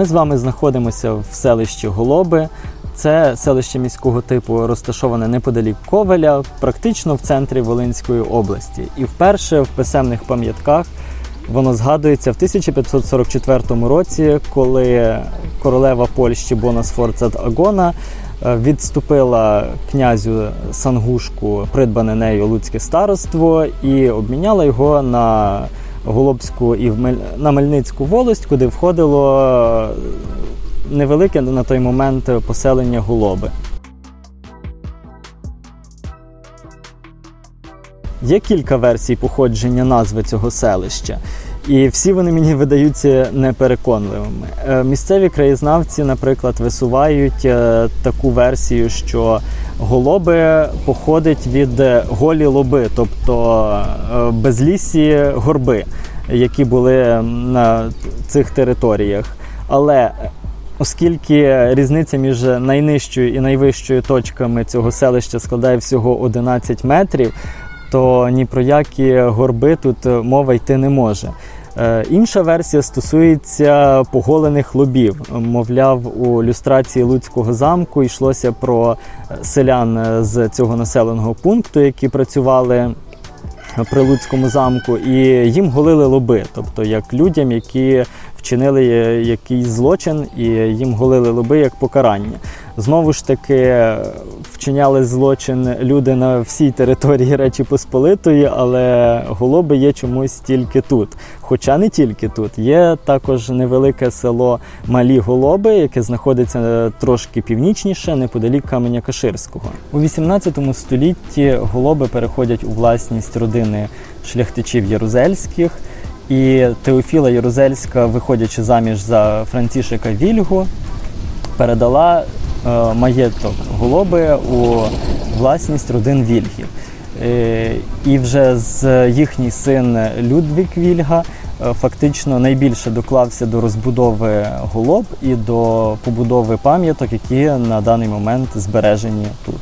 Ми з вами знаходимося в селищі Голоби. Це селище міського типу розташоване неподалік Ковеля, практично в центрі Волинської області. І вперше в писемних пам'ятках воно згадується в 1544 році, коли королева Польщі Бона Сфорцат Агона е, відступила князю Сангушку, придбане нею Луцьке староство, і обміняла його на Голобську і на Мельницьку волость, куди входило невелике на той момент поселення Голоби. Є кілька версій походження назви цього селища, і всі вони мені видаються непереконливими. Е, місцеві краєзнавці, наприклад, висувають е, таку версію, що голоби походить від голі лоби, тобто е, безлісі горби, які були на цих територіях. Але Оскільки різниця між найнижчою і найвищою точками цього селища складає всього 11 метрів, то ні про які горби тут мова йти не може. Е, інша версія стосується поголених лобів. Мовляв, у люстрації Луцького замку йшлося про селян з цього населеного пункту, які працювали при Луцькому замку, і їм голили лоби, тобто як людям, які вчинили якийсь злочин і їм голили лоби як покарання. Знову ж таки, вчиняли злочин люди на всій території Речі Посполитої, але голоби є чомусь тільки тут. Хоча не тільки тут. Є також невелике село Малі Голоби, яке знаходиться трошки північніше, неподалік Каменя Каширського. У 18 столітті голоби переходять у власність родини шляхтичів Єрузельських. І Теофіла Єрузельська, виходячи заміж за Францішика Вільгу, передала е, маєток голоби у власність родин Вільгів. Е, і вже з їхній син Людвік Вільга е, фактично найбільше доклався до розбудови голоб і до побудови пам'яток, які на даний момент збережені тут.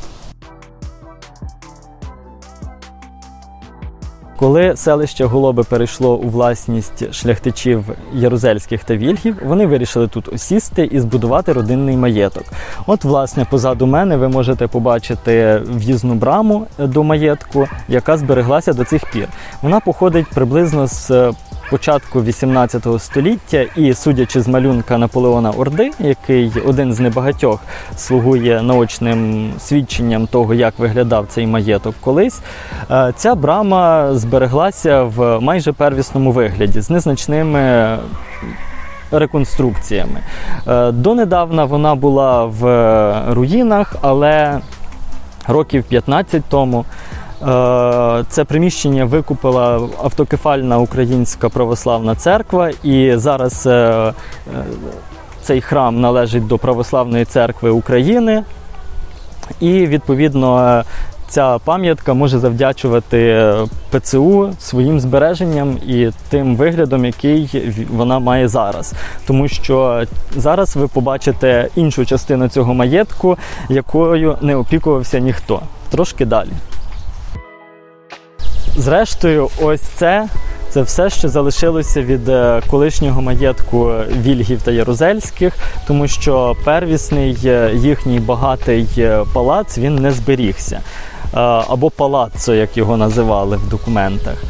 Коли селище Голоби перейшло у власність шляхтичів Ярузельських та Вільгів, вони вирішили тут осісти і збудувати родинний маєток. От, власне, позаду мене ви можете побачити в'їзну браму до маєтку, яка збереглася до цих пір. Вона походить приблизно з початку 18 століття, і судячи з малюнка Наполеона Орди, який один з небагатьох слугує наочним свідченням того, як виглядав цей маєток колись, е, ця брама збереглася в майже первісному вигляді з незначними. Реконструкціями. Е, донедавна вона була в руїнах, але років 15 тому це приміщення викупила автокефальна українська православна церква, і зараз е, е, цей храм належить до Православної церкви України. І відповідно ця пам'ятка може завдячувати ПЦУ своїм збереженням і тим виглядом, який вона має зараз. Тому що зараз ви побачите іншу частину цього маєтку, якою не опікувався ніхто. Трошки далі. Зрештою, ось це це все, що залишилося від е, колишнього маєтку Вільгів та Ярузельських, тому що первісний е, їхній багатий е, палац він не зберігся. Або палаццо, як його називали в документах.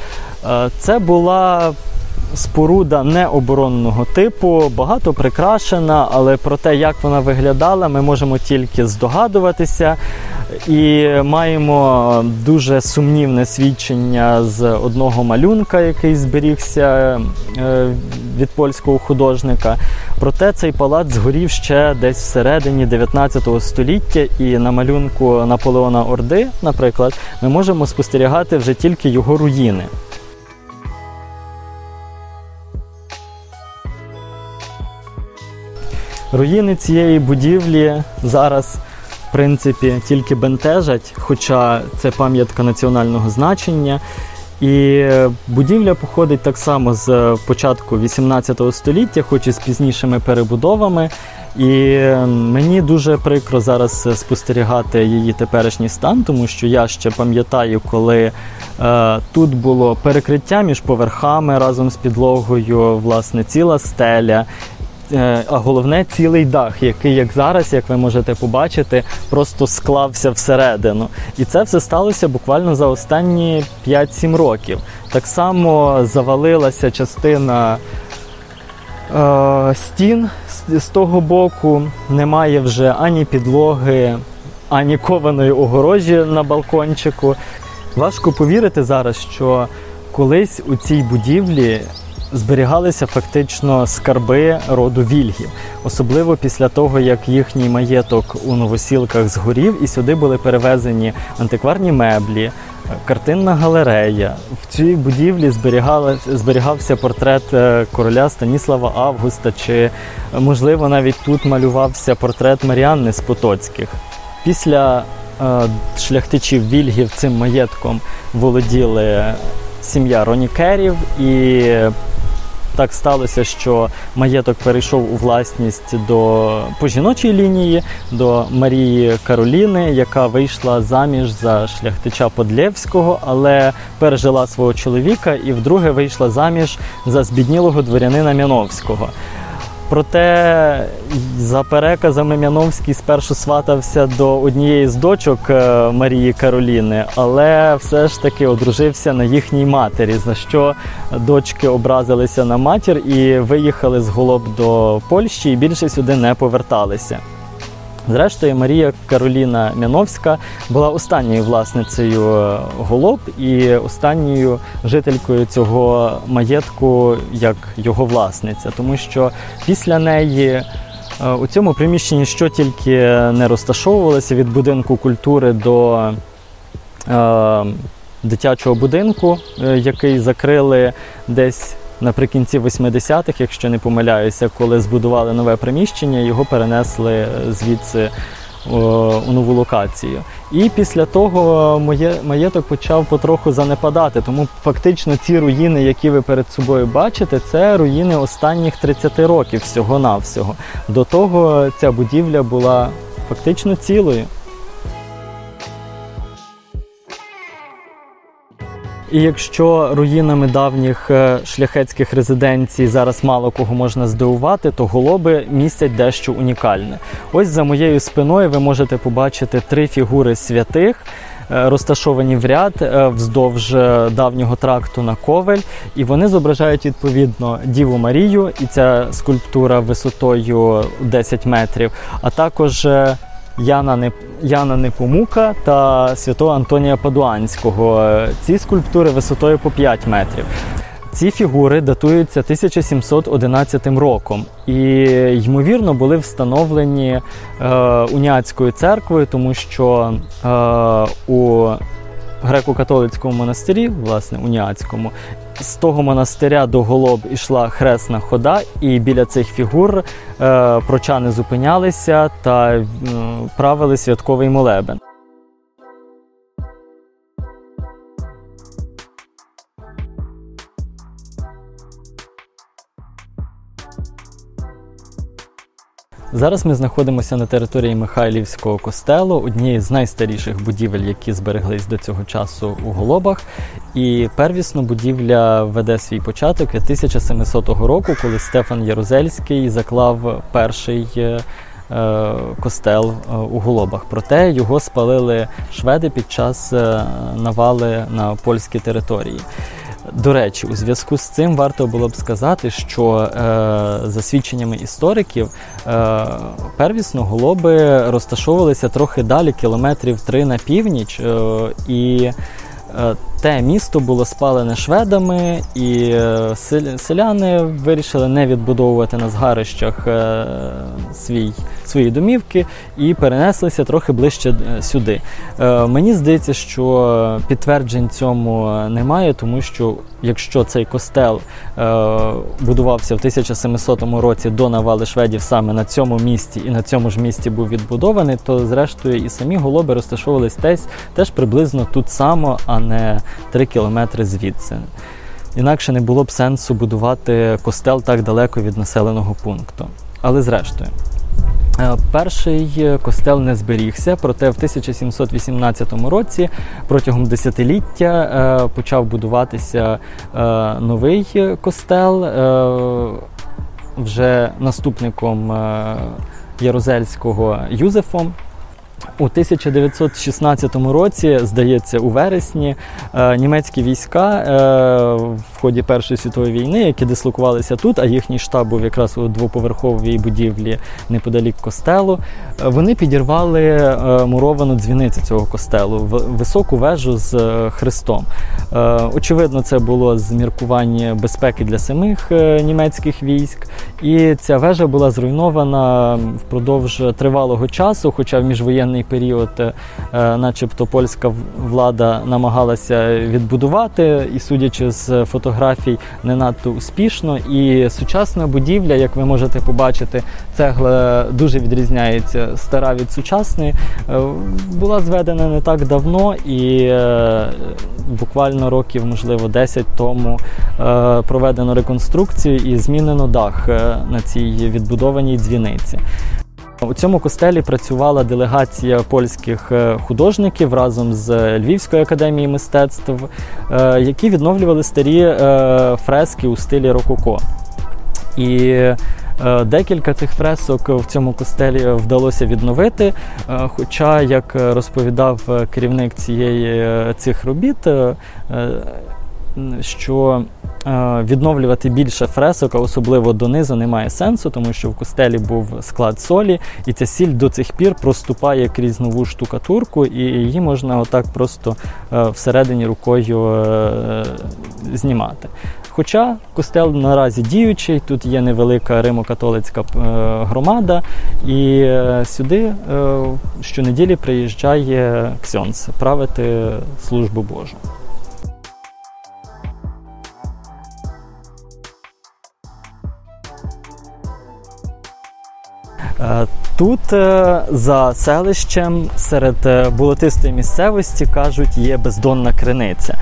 Це була споруда необоронного типу, багато прикрашена, але про те, як вона виглядала, ми можемо тільки здогадуватися. І маємо дуже сумнівне свідчення з одного малюнка, який зберігся е, від польського художника. Проте цей палац згорів ще десь всередині 19 століття, і на малюнку Наполеона Орди, наприклад, ми можемо спостерігати вже тільки його руїни. Руїни цієї будівлі зараз, в принципі, тільки бентежать, хоча це пам'ятка національного значення. І будівля походить так само з початку 18 століття, хоч і з пізнішими перебудовами. І мені дуже прикро зараз спостерігати її теперішній стан, тому що я ще пам'ятаю, коли е, тут було перекриття між поверхами разом з підлогою, власне, ціла стеля. Е, а головне цілий дах, який, як зараз, як ви можете побачити, просто склався всередину. І це все сталося буквально за останні 5-7 років. Так само завалилася частина. Е, стін з того боку немає вже ані підлоги, ані кованої огорожі на балкончику. Важко повірити зараз, що колись у цій будівлі зберігалися фактично скарби роду вільгів, особливо після того, як їхній маєток у новосілках згорів, і сюди були перевезені антикварні меблі, картинна галерея. В цій будівлі зберігався портрет е, короля Станіслава Августа, чи, можливо, навіть тут малювався портрет Маріанни з Потоцьких. Після е, шляхтичів Вільгів цим маєтком володіли сім'я Ронікерів і так сталося, що маєток перейшов у власність до по жіночій лінії до Марії Кароліни, яка вийшла заміж за шляхтича Подлєвського, але пережила свого чоловіка і вдруге вийшла заміж за збіднілого дворянина Мяновського. Проте, за переказами Мяновський спершу сватався до однієї з дочок е, Марії Кароліни, але все ж таки одружився на їхній матері, за що дочки образилися на матір і виїхали з голоб до Польщі і більше сюди не поверталися. Зрештою, Марія Кароліна Мяновська була останньою власницею е, голоб і останньою жителькою цього маєтку як його власниця, тому що після неї. Е, у цьому приміщенні що тільки не розташовувалося від будинку культури до е, дитячого будинку, е, який закрили десь наприкінці 80-х, якщо не помиляюся, коли збудували нове приміщення, його перенесли звідси у нову локацію. І після того моє маєток почав потроху занепадати. Тому фактично ці руїни, які ви перед собою бачите, це руїни останніх 30 років всього-навсього. До того ця будівля була фактично цілою. І якщо руїнами давніх е, шляхетських резиденцій зараз мало кого можна здивувати, то голоби містять дещо унікальне. Ось за моєю спиною ви можете побачити три фігури святих. Е, розташовані в ряд е, вздовж давнього тракту на ковель, і вони зображають відповідно Діву Марію, і ця скульптура висотою 10 метрів, а також Яна. Яна Непомука та святого Антонія Падуанського. Ці скульптури висотою по 5 метрів. Ці фігури датуються 1711 роком і, ймовірно, були встановлені е, уняцькою церквою, тому що е, у греко-католицькому монастирі, власне, уніатському, з того монастиря до голоб ішла хресна хода, і біля цих фігур е, прочани зупинялися та е, правили святковий молебен. Зараз ми знаходимося на території Михайлівського костелу, однієї з найстаріших будівель, які збереглись до цього часу у Голобах. І первісно будівля веде свій початок від 1700 року, коли Стефан Ярузельський заклав перший е, е, костел е, у Голобах. Проте його спалили шведи під час навали на польські території. До речі, у зв'язку з цим варто було б сказати, що е, за свідченнями істориків е, первісно голоби розташовувалися трохи далі, кілометрів три на північ, е, і е, те місто було спалене шведами, і е, селяни вирішили не відбудовувати на згарищах е, свій, свої домівки і перенеслися трохи ближче е, сюди. Мені здається, що підтверджень цьому немає, тому що якщо цей костел будувався в 1700 році до навали шведів саме на цьому місці і на цьому ж місці був відбудований, то зрештою і самі голоби розташовувались теж, теж приблизно тут само, а не 3 кілометри звідси. Інакше не було б сенсу будувати костел так далеко від населеного пункту. Але зрештою. Е, перший костел не зберігся, проте в 1718 році протягом десятиліття е, почав будуватися е, новий костел вже наступником Ярузельського Юзефом. У 1916 році, здається, у вересні е, німецькі війська е, в ході Першої світової війни, які дислокувалися тут, а їхній штаб був якраз у двоповерховій будівлі неподалік костелу, е, вони підірвали муровану дзвіницю цього костелу, високу вежу з Христом. Очевидно, це було з міркування безпеки для самих німецьких військ, і ця вежа була зруйнована впродовж тривалого часу, хоча в міжвоєнний період, е, начебто, польська влада намагалася відбудувати, і, судячи з фотографій, не надто успішно. І сучасна будівля, як ви можете побачити, цегла дуже відрізняється стара від сучасної, е, була зведена не так давно і е, буквально років, можливо, 10 тому проведено реконструкцію і змінено дах на цій відбудованій дзвіниці. У цьому костелі працювала делегація польських е, художників разом з Львівською академією мистецтв, е, які відновлювали старі е, фрески у стилі Рококо. І Декілька цих фресок в цьому костелі вдалося відновити. Хоча, як розповідав керівник цієї цих робіт, що е, відновлювати більше фресок, а особливо донизу, немає сенсу, тому що в костелі був склад солі, і ця сіль до цих пір проступає крізь нову штукатурку, і її можна отак просто е, всередині рукою е, знімати. Хоча костел наразі діючий, тут є невелика римо-католицька громада, і сюди щонеділі приїжджає ксьонс правити службу Божу. Тут е, за селищем серед е, болотистої місцевості кажуть, є бездонна криниця.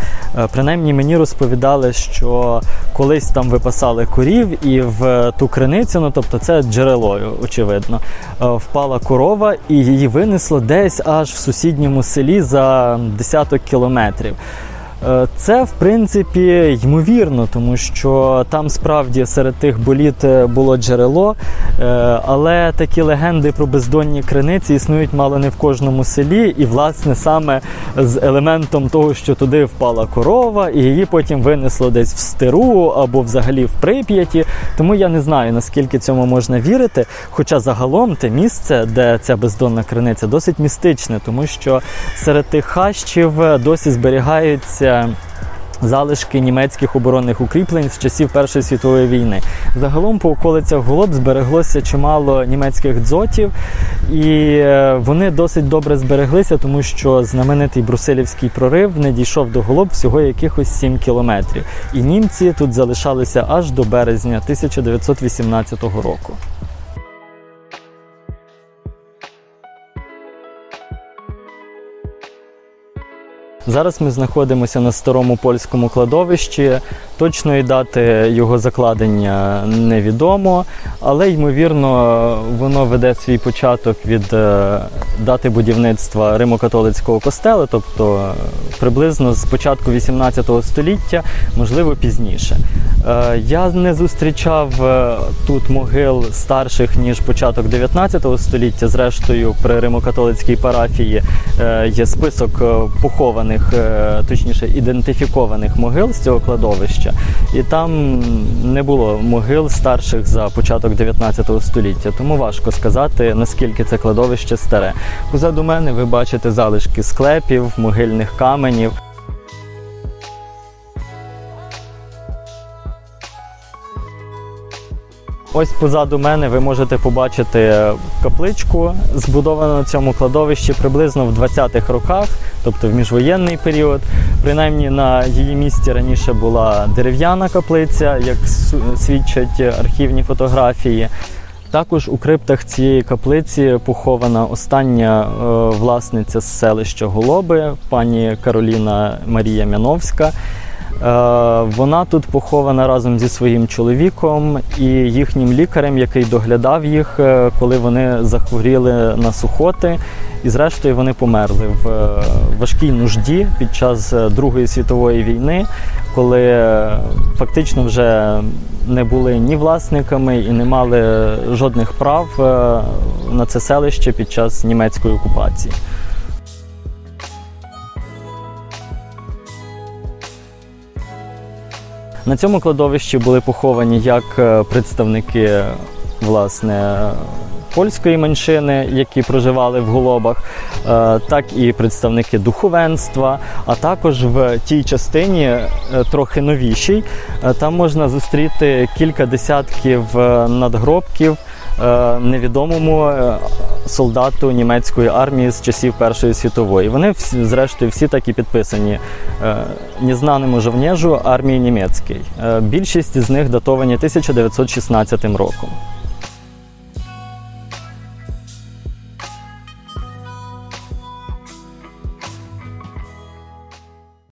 Принаймні мені розповідали, що колись там випасали корів, і в ту криницю, ну тобто це джерелою, очевидно, впала корова і її винесло десь аж в сусідньому селі за десяток кілометрів. Е, це, в принципі, ймовірно, тому що там справді серед тих боліт е, було джерело, е, але такі легенди про бездонні криниці існують мало не в кожному селі, і, власне, саме з елементом того, що туди впала корова, і її потім винесло десь в стиру або взагалі в прип'яті. Тому я не знаю, наскільки цьому можна вірити. Хоча загалом те місце, де ця бездонна криниця, досить містичне, тому що серед тих хащів досі зберігаються залишилися залишки німецьких оборонних укріплень з часів Першої світової війни. Загалом по околицях Голоб збереглося чимало німецьких дзотів, і е, вони досить добре збереглися, тому що знаменитий Брусилівський прорив не дійшов до Голоб всього якихось 7 кілометрів. І німці тут залишалися аж до березня 1918 року. Зараз ми знаходимося на старому польському кладовищі. Точної дати його закладення невідомо, але ймовірно воно веде свій початок від е, дати будівництва Римо-католицького костелу, тобто приблизно з початку 18 століття, можливо пізніше. Е, я не зустрічав е, тут могил старших ніж початок 19 століття. Зрештою, при Римо-католицькій парафії є список похованих е, точніше ідентифікованих могил з цього кладовища, і там не було могил старших за початок 19 століття. Тому важко сказати, наскільки це кладовище старе. Позаду мене ви бачите залишки склепів, могильних каменів. Ось позаду мене ви можете побачити капличку, збудовану на цьому кладовищі приблизно в 20-х роках, тобто в міжвоєнний період. Принаймні на її місці раніше була дерев'яна каплиця, як свідчать архівні фотографії. Також у криптах цієї каплиці похована остання е, власниця з селища Голоби, пані Кароліна Марія Мяновська. Е, вона тут похована разом зі своїм чоловіком і їхнім лікарем, який доглядав їх, е, коли вони захворіли на сухоти. і зрештою вони померли в е, важкій нужді під час Другої світової війни, коли фактично вже не були ні власниками і не мали жодних прав на це селище під час німецької окупації. На цьому кладовищі були поховані як е, представники власне польської меншини, які проживали в Голобах, е, так і представники духовенства. А також в тій частині, е, трохи новішій, там можна зустріти кілька десятків надгробків невідомому солдату німецької армії з часів Першої світової. Вони всі, зрештою всі так і підписані е, незнаному жовнежу армії німецької. Е, Більшість з них датовані 1916 роком.